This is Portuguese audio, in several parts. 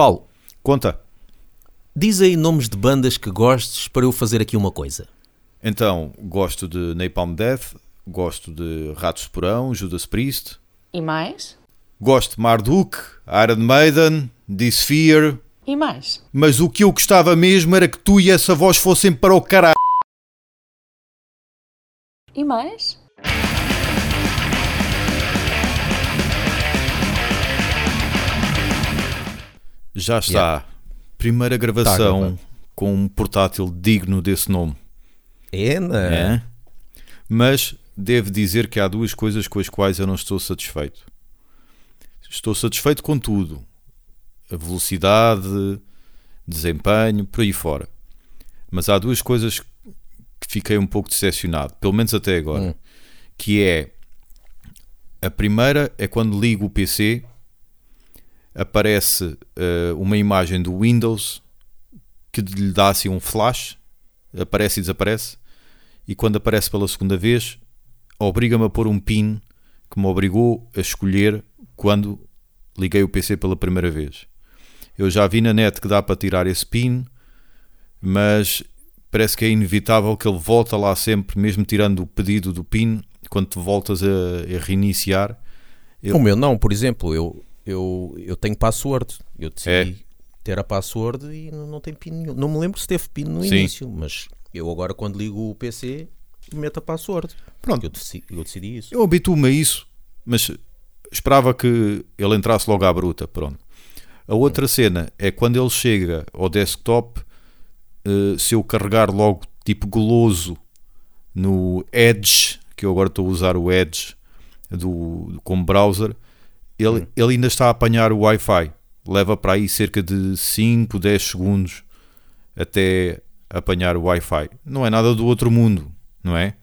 Paulo, Conta. diz aí nomes de bandas que gostes para eu fazer aqui uma coisa. Então, gosto de Napalm Death, gosto de Ratos de Porão, Judas Priest, E mais? gosto de Marduk, Iron Maiden, Disfear, E mais? mas o que eu gostava mesmo era que tu e essa voz fossem para o caralho. E mais? Já está. Primeira gravação Tá com um portátil digno desse nome. É, né? É. Mas devo dizer que há duas coisas com as quais eu não estou satisfeito. Estou satisfeito com tudo. A velocidade, desempenho, por aí fora. Mas há duas coisas que fiquei um pouco decepcionado, pelo menos até agora. Hum. Que é a primeira é quando ligo o PC aparece eh, uma imagem do Windows que lhe dá assim um flash, aparece e desaparece, e quando aparece pela segunda vez, obriga-me a pôr um pin que me obrigou a escolher quando liguei o PC pela primeira vez. Eu já vi na net que dá para tirar esse pin, mas parece que é inevitável que ele volta lá sempre, mesmo tirando o pedido do pin, quando tu voltas a, a reiniciar. O meu não, por exemplo, eu, eu, eu tenho password. Eu decidi É. ter a password e não, não tem pin nenhum. Não me lembro se teve pin no Sim. início, mas eu agora quando ligo o PC meto a password. Pronto. Eu decidi, eu decidi isso. Eu habituo-me a isso, mas esperava que ele entrasse logo à bruta. Pronto. A outra cena é quando ele chega ao desktop, eh, se eu carregar logo tipo goloso no Edge, que eu agora estou a usar o Edge do, como browser, ele, ele ainda está a apanhar o Wi-Fi. Leva para aí cerca de 5, 10 segundos até apanhar o Wi-Fi. Não é nada do outro mundo, não é?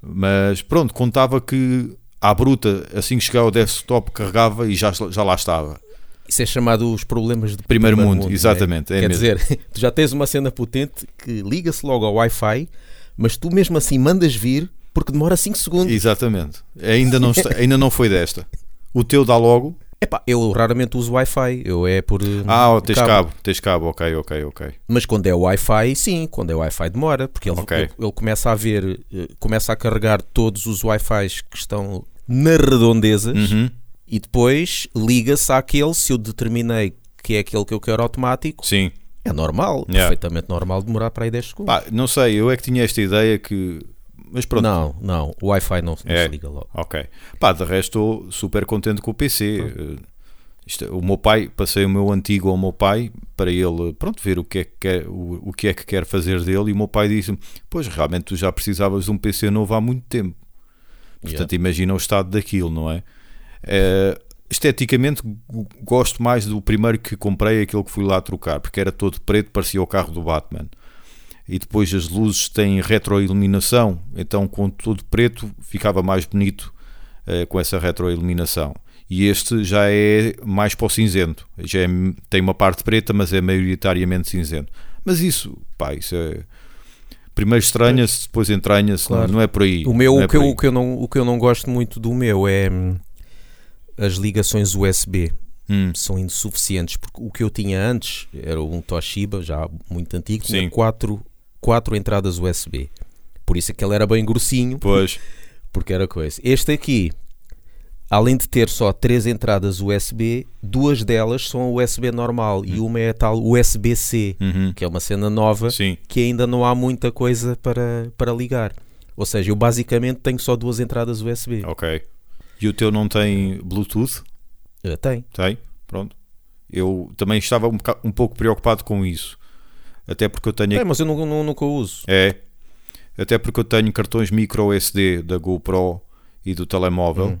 Mas pronto, contava que à bruta, assim que chegava ao desktop, carregava e já, já lá estava. Isso é chamado os problemas de Primeiro mundo, não é? exatamente, é Quer mesmo. dizer, tu já tens uma cena potente que liga-se logo ao Wi-Fi, mas tu mesmo assim mandas vir porque demora 5 segundos. Exatamente. Ainda não, está- ainda não foi desta. O teu dá logo. Epá, eu raramente uso Wi-Fi, eu é por. eh, Ah, oh, tens cabo. Tens cabo, ok, ok, ok. Mas quando é Wi-Fi, sim, quando é Wi-Fi demora, porque ele, Ok. ele, ele começa a ver, eh, começa a carregar todos os Wi-Fis que estão na redondezas Uhum. e depois liga-se àquele, se eu determinei que é aquele que eu quero automático, Sim. é normal, Yeah. perfeitamente normal demorar para aí 10 segundos. Pá, não sei, eu é que tinha esta ideia que. Mas pronto. Não, não, o Wi-Fi não, não É. se liga logo. Ok. Pá, de resto estou super contente com o PC. Eh, isto- o meu pai, passei o meu antigo ao meu pai para ele, pronto, ver o que é que quer, o, o que é que quer fazer dele. E o meu pai disse-me: Pois, realmente tu já precisavas de um PC novo há muito tempo. Portanto, imagina o estado daquilo, não é? Eh, esteticamente, gosto mais do primeiro que comprei, aquele que fui lá trocar, porque era todo preto, parecia o carro do Batman. E depois as luzes têm retroiluminação, então com todo preto ficava mais bonito eh, com essa retroiluminação. E este já é mais para o cinzento, já é- tem uma parte preta, mas é maioritariamente cinzento. Mas isso, pá, isso é. Primeiro estranha-se, depois entranha-se, Claro. não, não é por aí. O meu, é o, que eu, por aí. o, que eu não, o que eu não gosto muito do meu é hum, as ligações USB. Hum, são insuficientes, porque o que eu tinha antes era um Toshiba, já muito antigo, Sim. tinha quatro, quatro entradas USB. Por isso é que ele era bem grossinho, pois, porque era coisa. Este aqui, além de ter só três entradas USB, duas delas são USB normal e uma é a tal USB-C, uhum, que é uma cena nova sim, que ainda não há muita coisa para, para ligar. Ou seja, eu basicamente tenho só duas entradas USB. ok. E o teu não tem Bluetooth? Eh, Tem. Tem, pronto. Eu também estava um, um pouco preocupado com isso. Até porque eu tenho É, mas eu nu- nu- nunca uso. É. Até porque eu tenho cartões micro SD da GoPro e do telemóvel Hum.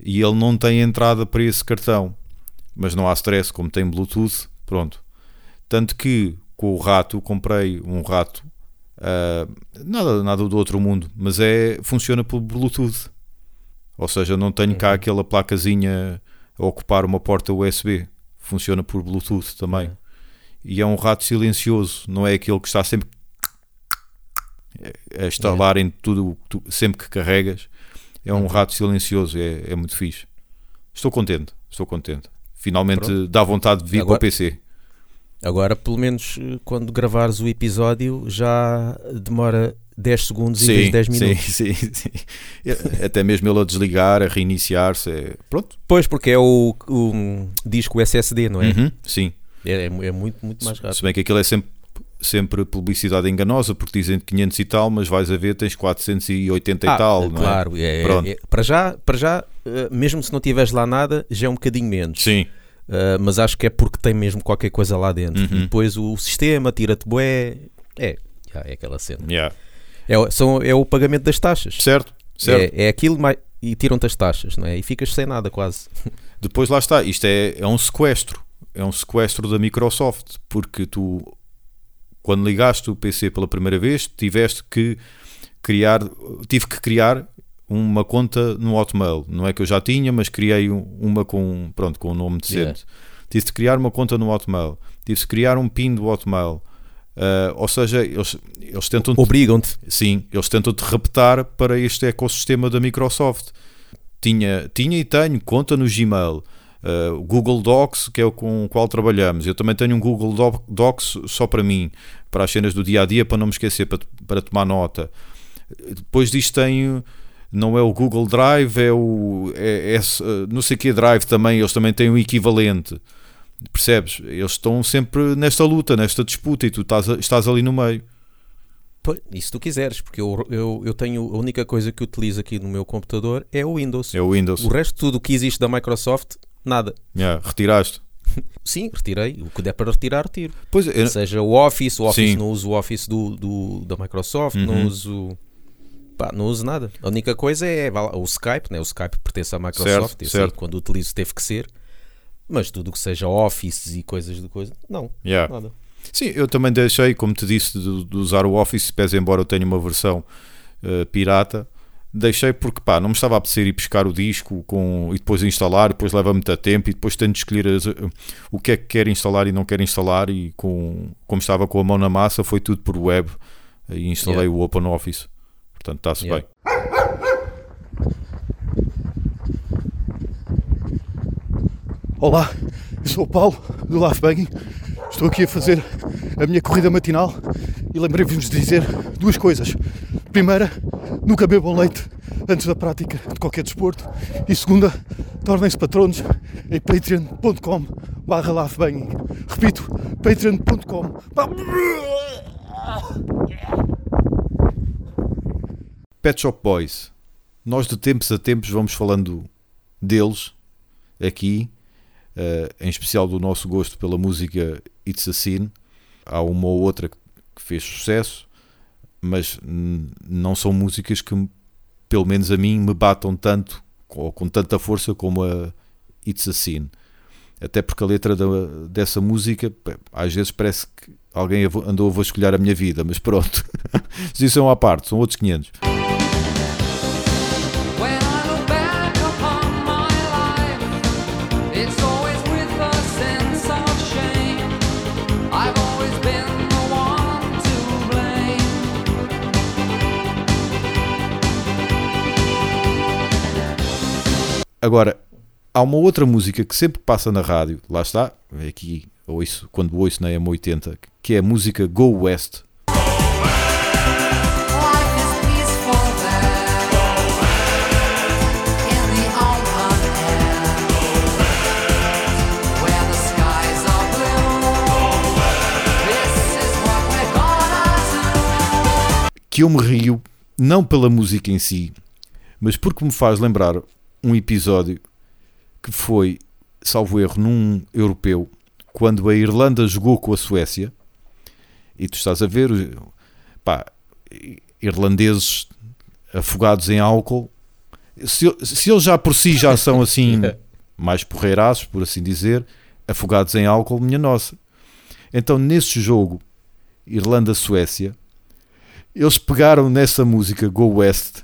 e ele não tem entrada para esse cartão. Mas não há stress, como tem Bluetooth, pronto. Tanto que com o rato comprei um rato, ah, nada, nada do outro mundo, mas é funciona por Bluetooth. Ou seja, não tenho cá aquela placazinha a ocupar uma porta USB. Funciona por Bluetooth também. E é um rato silencioso, não é aquele que está sempre a estalar em tudo, tu- sempre que carregas. É um rato silencioso, é, é muito fixe. Estou contente, estou contente. Finalmente Pronto. dá vontade de vir Agora- para o PC. Agora, pelo menos eh, quando gravares o episódio, já demora 10 segundos em vez de 10 minutos. Sim, sim, sim. Até mesmo ele a desligar, a reiniciar-se. É... Pronto. Pois, porque é o, o disco SSD, não é? Uhum, sim. É, é muito, muito mais rápido. Se bem que aquilo é sempre, sempre publicidade enganosa, porque dizem 500 e tal, mas vais a ver, tens 480 Ah, e tal, não é? claro, é? Pronto. é- para já, para já eh, mesmo se não tiveres lá nada, já é um bocadinho menos. Sim, Uh, mas acho que é porque tem mesmo qualquer coisa lá dentro. Uhum. E depois o sistema tira-te bué. É, é aquela cena. yeah. É, o- são, é o pagamento das taxas. certo, certo. É, é aquilo mais. E tiram-te as taxas, não é? E ficas sem nada quase. Depois lá está, isto é, é um sequestro, é um sequestro da Microsoft, porque tu, quando ligaste o PC pela primeira vez, tiveste que criar, tive que criar uma conta no Hotmail. Não é que eu já tinha, mas criei um- uma com, pronto, com um nome decente. Yeah. Tive de criar uma conta no Hotmail, tive de criar um PIN do Hotmail. Ah, ou seja, eles, eles tentam Obrigam-te. Sim, eles tentam te raptar para este ecossistema da Microsoft. Tinha, tinha e tenho conta no Gmail, uh, o Google Docs, que é o com o qual trabalhamos. Eu também tenho um Google Doc- Docs só para mim, para as cenas do dia a dia, para não me esquecer, para, para tomar nota. Depois disto tenho. Não é o Google Drive, é o. É, é, uh, não sei que Drive também, eles também têm um equivalente. Percebes? Eles estão sempre nesta luta, nesta disputa, e tu estás, estás ali no meio. E se tu quiseres, porque eu, eu, eu tenho. A única coisa que utilizo aqui no meu computador é o Windows. É o Windows. O resto, tudo o que existe da Microsoft, nada. Yeah, retiraste. Sim, retirei. O que der para retirar, retiro. Pois é, Seja o Office, o Office Sim. não uso o Office do, do- da Microsoft, Uhum. não uso. Pá, não uso nada. A única coisa é o Skype, né? o Skype pertence à Microsoft, Certo, certo. quando utilizo teve que ser. Mas tudo o que seja Office e coisas de coisa, não, Yeah. nada. Sim, eu também deixei, como te disse, de, de usar o Office, pese embora eu tenha uma versão eh, pirata. Deixei porque pá, não me estava a apetecer ir buscar o disco com, e depois instalar, depois leva muito tempo e depois tenho de escolher as- o que é que quero instalar e não quero instalar. E com, como estava com a mão na massa, foi tudo por web e instalei Yeah. o OpenOffice. Portanto, está-se Yeah. bem. Olá, eu sou o Paulo do Life Banking. Estou aqui a fazer a minha corrida matinal e lembrei-vos de dizer duas coisas. Primeira, nunca bebam leite antes da prática de qualquer desporto. E segunda, tornem-se patronos em patreon.com barra. Repito, patreon.com Pet Shop Boys. Nós de tempos a tempos vamos falando deles aqui, eh, em especial do nosso gosto pela música It's a Sin. Há uma ou outra que fez sucesso, mas não são músicas que, pelo menos a mim, me batam tanto ou com tanta força como a It's a Sin. Até porque a letra da- dessa música, às vezes parece que alguém andou a vasculhar a minha vida, mas pronto. Isso é uma parte, são outros 500. Agora, há uma outra música que sempre passa na rádio, lá está, é aqui ouço, quando ouço na M80, que é a música Go West. Que eu me rio, não pela música em si, mas porque me faz lembrar um episódio que foi, salvo erro, num europeu, quando a Irlanda jogou com a Suécia, e tu estás a ver, pá, irlandeses afogados em álcool, se, se eles já por si já são assim, mais porreiraços, por assim dizer, afogados em álcool, minha nossa. Então, nesse jogo, Irlanda-Suécia, eles pegaram nessa música Go West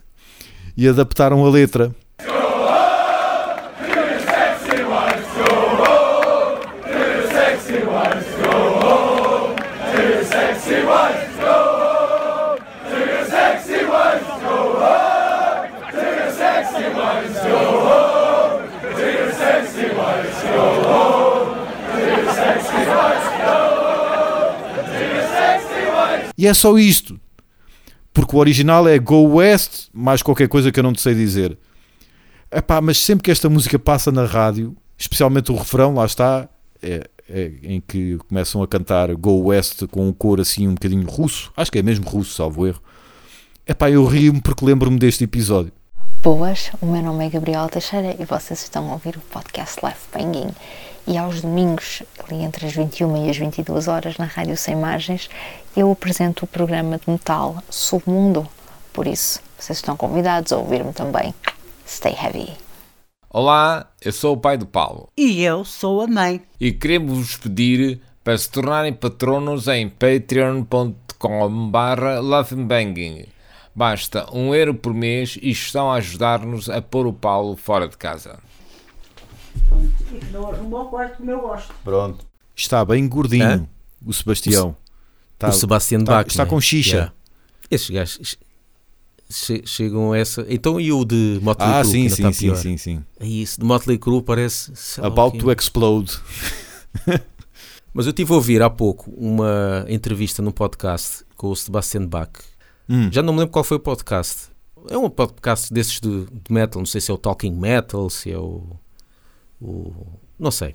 e adaptaram a letra. E é só isto. Porque o original é Go West, mais qualquer coisa que eu não te sei dizer. Epá, mas sempre que esta música passa na rádio, especialmente o refrão, lá está, é, é em que começam a cantar Go West com um cor assim um bocadinho russo, acho que é mesmo russo, salvo erro. Epá, eu rio-me porque lembro-me deste episódio. Boas, o meu nome é Gabriela Teixeira e vocês estão a ouvir o podcast Life Banging. E aos domingos, ali entre as 21 e as 22 horas, na Rádio Sem Margens, eu apresento o programa de metal Submundo. Por isso, vocês estão convidados a ouvir-me também. Stay heavy. Olá, eu sou o pai do Paulo E eu sou a mãe. e queremos vos pedir para se tornarem patronos em patreon.com barra. Basta um euro por mês e estão a ajudar-nos a pôr o Paulo fora de casa. E que não arrumou o quarto como eu gosto. Pronto. Está bem gordinho, Hã? o Sebastião. Está, o Sebastian está- Bach. está com xixa. Yeah. Esses gajos che- chegam a essa. Então e o de Motley Ah, Crue? sim, sim, está sim, sim, sim. É isso, de Motley Crue parece. o About to explode. Mas eu estive a ouvir há pouco uma entrevista num podcast com o Sebastian Bach. Hum. Já não me lembro qual foi o podcast. É um podcast desses de, de metal, não sei se é o Talking Metal, se é o. o não sei.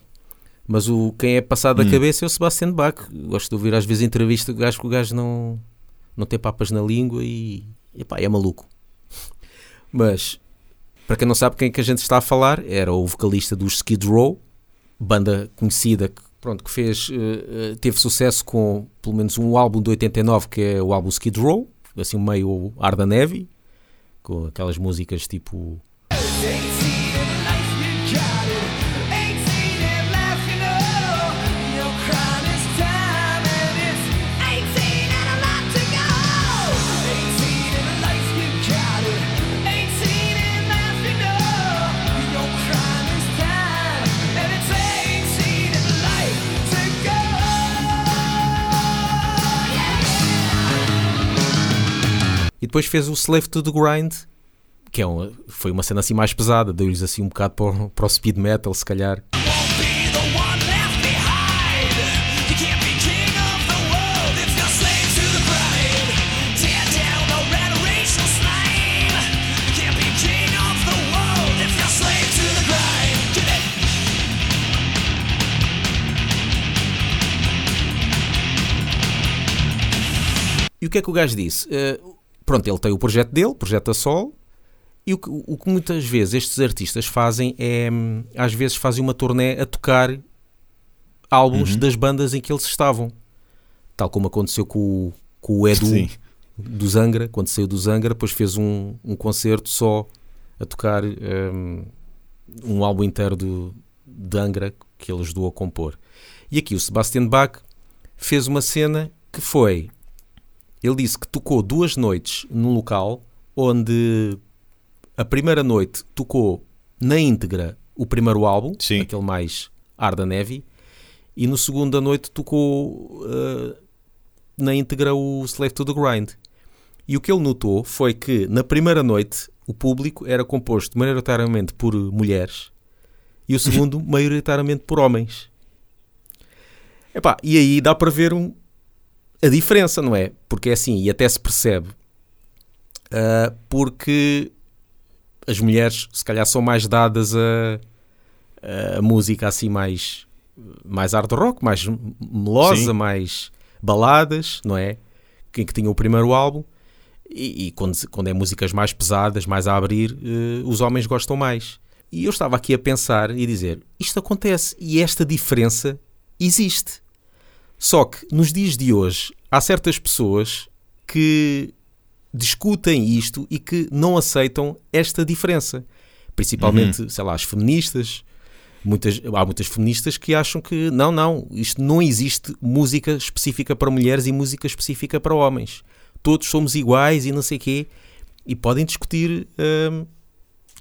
Mas o, quem é passado da Hum. cabeça é o Sebastian Bach. Gosto de ouvir às vezes entrevista do gajo que o gajo não, não tem papas na língua e. Epá, é maluco. Mas, para quem não sabe quem é que a gente está a falar, era o vocalista dos Skid Row, banda conhecida que, pronto, que fez, eh, eh, teve sucesso com pelo menos um álbum de 89 que é o álbum Skid Row, assim meio ar da neve, com aquelas músicas tipo E depois fez o Slave to the Grind, que é uma, foi uma cena assim mais pesada, deu-lhes assim um bocado para, o- para o speed metal, se calhar. E o que é que o gajo disse? Eh, pronto, ele tem o projeto dele, o projeto a sol, e o que, o que muitas vezes estes artistas fazem é, às vezes fazem uma turnê a tocar álbuns Uhum. das bandas em que eles estavam. Tal como aconteceu com, o- com o Edu Sim. do Zangra, quando saiu do Zangra, depois fez um, um concerto só a tocar hum, um álbum inteiro do, de Angra que ele ajudou a compor. E aqui o Sebastian Bach fez uma cena que foi. Ele disse que tocou duas noites num local onde a primeira noite tocou na íntegra o primeiro álbum, Sim. aquele mais Ar da Neve, e no segunda noite tocou uh, na íntegra o Slave to the Grind. E o que ele notou foi que na primeira noite o público era composto maioritariamente por mulheres e o segundo maioritariamente por homens. Epá, e aí dá para ver um- a diferença, não é? Porque é assim, e até se percebe, ah, porque as mulheres se calhar são mais dadas a, a música assim mais, mais hard rock, mais melosa, Sim. mais baladas, não é? Que, que tinha o primeiro álbum. E, e quando, quando é músicas mais pesadas, mais a abrir, eh, os homens gostam mais. E eu estava aqui a pensar e dizer: isto acontece e esta diferença existe. Só que nos dias de hoje há certas pessoas que discutem isto e que não aceitam esta diferença. Principalmente, sei lá, as feministas. Muitas, há muitas feministas que acham que não, não, isto não existe música específica para mulheres e música específica para homens. Todos somos iguais e não sei quê. E podem discutir hum,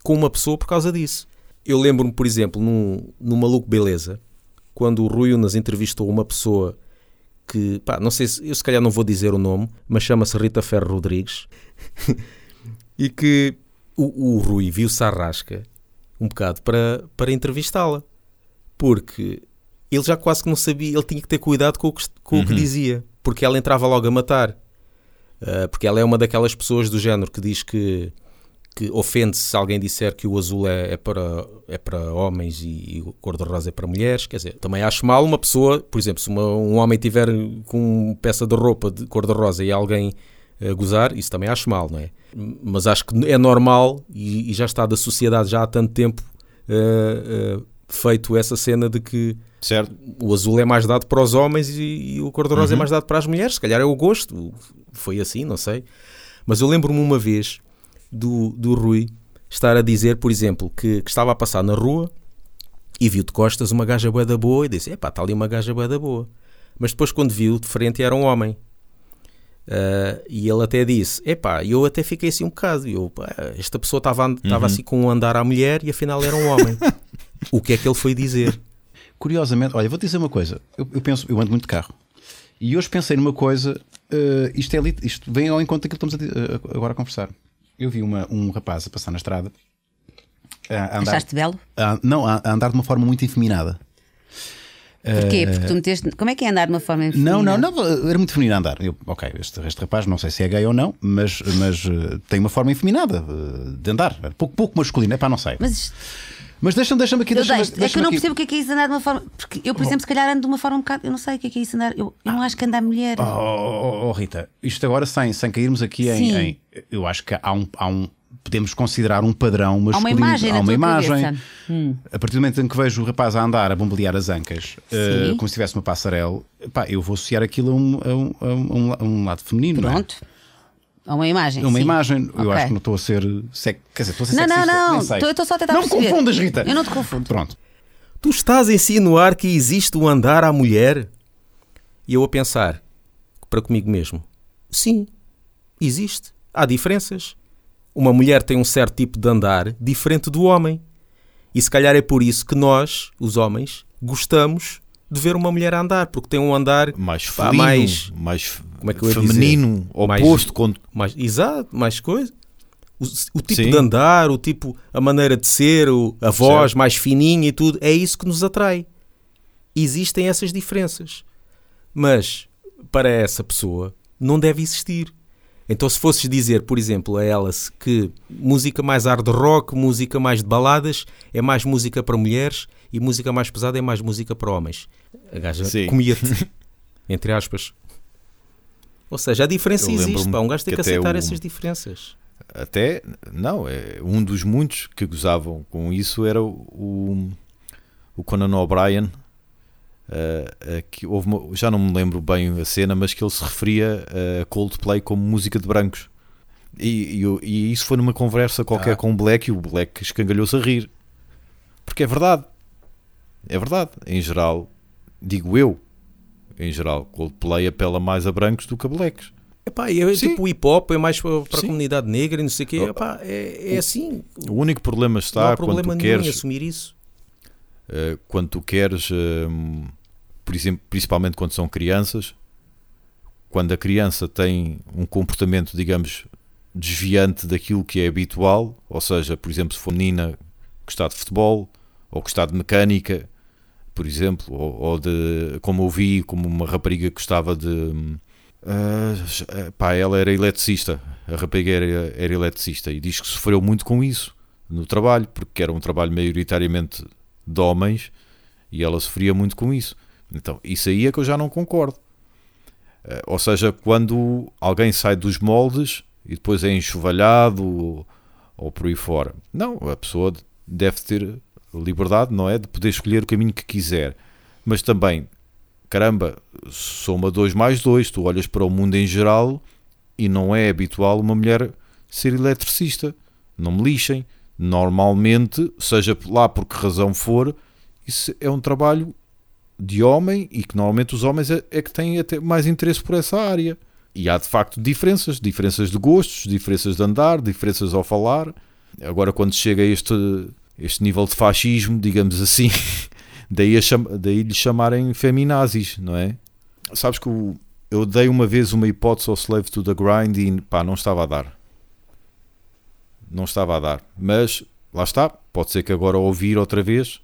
com uma pessoa por causa disso. Eu lembro-me, por exemplo, num, num Maluco Beleza, quando o Rui Unas entrevistou uma pessoa que, pá, não sei se, eu se calhar não vou dizer o nome, mas chama-se Rita Ferro Rodrigues, e que o, o Rui viu-se à rasca um bocado para, para entrevistá-la, porque ele já quase que não sabia, ele tinha que ter cuidado com o que, com o que Uhum. dizia, porque ela entrava logo a matar. Uh, porque ela é uma daquelas pessoas do género que diz que, que ofende se alguém disser que o azul é, é para, é para homens e, e o cor-de-rosa é para mulheres. Quer dizer, também acho mal uma pessoa, por exemplo, se uma- um homem tiver com uma peça de roupa de cor-de-rosa e alguém uh, gozar, isso também acho mal, não é? Mas acho que é normal e, e já está da sociedade já há tanto tempo uh, uh, feito essa cena de que Certo? o azul é mais dado para os homens e, e o cor-de-rosa é mais dado para as mulheres. Se calhar é o gosto, foi assim, não sei. Mas eu lembro-me uma vez do, do Rui estar a dizer, por exemplo, que, que estava a passar na rua e viu de costas uma gaja bué da boa e disse: Epá, está ali uma gaja bué da boa. Mas depois, quando viu, de frente era um homem. Ah, e ele até disse: Epá, eu até fiquei assim um bocado. Eu, esta pessoa estava, estava assim com um andar à mulher e afinal era um homem. o que é que ele foi dizer? Curiosamente, olha, vou-te dizer uma coisa. Eu, eu penso, eu ando muito de carro. E hoje pensei numa coisa, eh, isto, é, isto vem ao encontro daquilo que estamos a di- a- agora a conversar. Eu vi uma- um rapaz a passar na estrada. A, andar, Achaste belo? a- não, a, a andar de uma forma muito efeminada. Porquê? Porque tu meteste. Como é que é andar de uma forma Eh, Não, feminina? não, não, era muito feminino a andar. Eu, ok, este, este rapaz, não sei se é gay ou não, mas, mas eh, tem uma forma efeminada eh, de andar. Pouco, pouco masculino, é pá, não sei. Mas Mas deixa-me deixa aqui. eu deixa-me- deixo, é que eu não aqui- percebo o que é que é isso andar de uma forma. Porque eu, por exemplo, se calhar ando de uma forma um bocado. Eu não sei o que é que é isso andar. Eu, eu não acho que andar mulher. Oh, oh, oh, Rita, isto agora sem, sem cairmos aqui em, em- Eu acho que há um, há um. Podemos considerar um padrão masculino. imagem na há uma imagem. Hum. A partir do momento em que vejo o rapaz a andar, a bombear as ancas, Sim. como se tivesse uma passarela, pá, eu vou associar aquilo a um, a um, a um, a um lado feminino. não é? Pronto. É uma imagem. É uma sim. imagem, eu Ok. acho que não estou a ser. Sec... Quer dizer, estou a ser Não, não, sexista, não. sei. Estou- eu estou só a tentar Não me perceber. confundas, Rita. Eu não te confundo. Pronto. Tu estás a insinuar que existe um andar à mulher? E eu a pensar, para comigo mesmo, sim, existe. Há diferenças. Uma mulher tem um certo tipo de andar diferente do homem. E se calhar é por isso que nós, os homens, gostamos de ver uma mulher andar, porque tem um andar Mais pá, felino, mais, mais, como é que eu feminino, dizer? Mais- oposto. quando- mais exato, mais coisa. O, o tipo Sim. de andar, o tipo, a maneira de ser, o- a voz mais fininha e tudo, é isso que nos atrai. Existem essas diferenças. Mas para essa pessoa não deve existir. Então, se fosses dizer, por exemplo, a ela -se que música mais hard rock, música mais de baladas é mais música para mulheres e música mais pesada é mais música para homens, a gaja comia-te, entre aspas. Ou seja, a diferença existe, pá. Um gajo tem que que aceitar o- essas diferenças. Até, não, é um dos muitos que gozavam com isso era o, o Conan O'Brien. Eh, que houve uma- já não me lembro bem a cena, mas que ele se referia a Coldplay como música de brancos. E, e e isso foi numa conversa qualquer Ah. com o Black e o Black escangalhou-se a rir. Porque é verdade. É verdade. Em geral, digo eu, em geral, Coldplay apela mais a brancos do que a blacks. Epá, é, Sim. tipo o hip hop é mais para, para a comunidade negra e não sei o quê. Epá, é, é assim. O único problema não está há quando problema tu nenhum em queres assumir isso. Uh, quando tu queres, um, por exemplo, principalmente quando são crianças, quando a criança tem um comportamento, digamos, desviante daquilo que é habitual, ou seja, por exemplo, se for menina gostar de futebol ou gostar de mecânica, por exemplo, ou, ou de, como eu vi, como uma rapariga que gostava de. uh, pá, ela era eletricista, a rapariga era, era eletricista e diz que sofreu muito com isso no trabalho, porque era um trabalho maioritariamente de homens e ela sofria muito com isso. Então, isso aí é que eu já não concordo. Eh, Ou seja, quando alguém sai dos moldes e depois é enxovalhado ou, ou por aí fora. Não, a pessoa deve ter liberdade, não é? De poder escolher o caminho que quiser. Mas também, caramba, soma 2 mais 2. Tu olhas para o mundo em geral e não é habitual uma mulher ser eletricista. Não me lixem. Normalmente, seja lá por que razão for, isso é um trabalho de homem e que normalmente os homens é, é que têm até mais interesse por essa área. E há de facto diferenças, diferenças de gostos, diferenças de andar, diferenças ao falar. Agora, quando chega a este, este nível de fascismo, digamos assim, daí, cham- daí lhe chamarem feminazis, não é? Sabes que o- eu dei uma vez uma hipótese ao Slave to the Grind e pá, não estava a dar. Não estava a dar. Mas lá está, pode ser que agora ouvir outra vez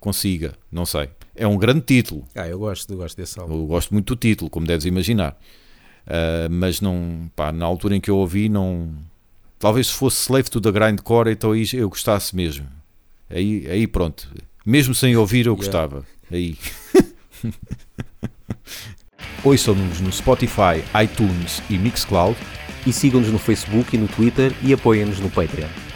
consiga, não sei. É um grande título. Ah, eu gosto, eu gosto desse álbum. Eu gosto muito do título, como deves imaginar. Uh, mas não, pá, na altura em que eu ouvi, não. Talvez se fosse Slave to the Grindcore, então aí eu gostasse mesmo. Aí, aí pronto. Mesmo sem ouvir, eu gostava. Aí. Ouçam-nos no Spotify, iTunes e Mixcloud. E sigam-nos no Facebook e no Twitter e apoiem-nos no Patreon.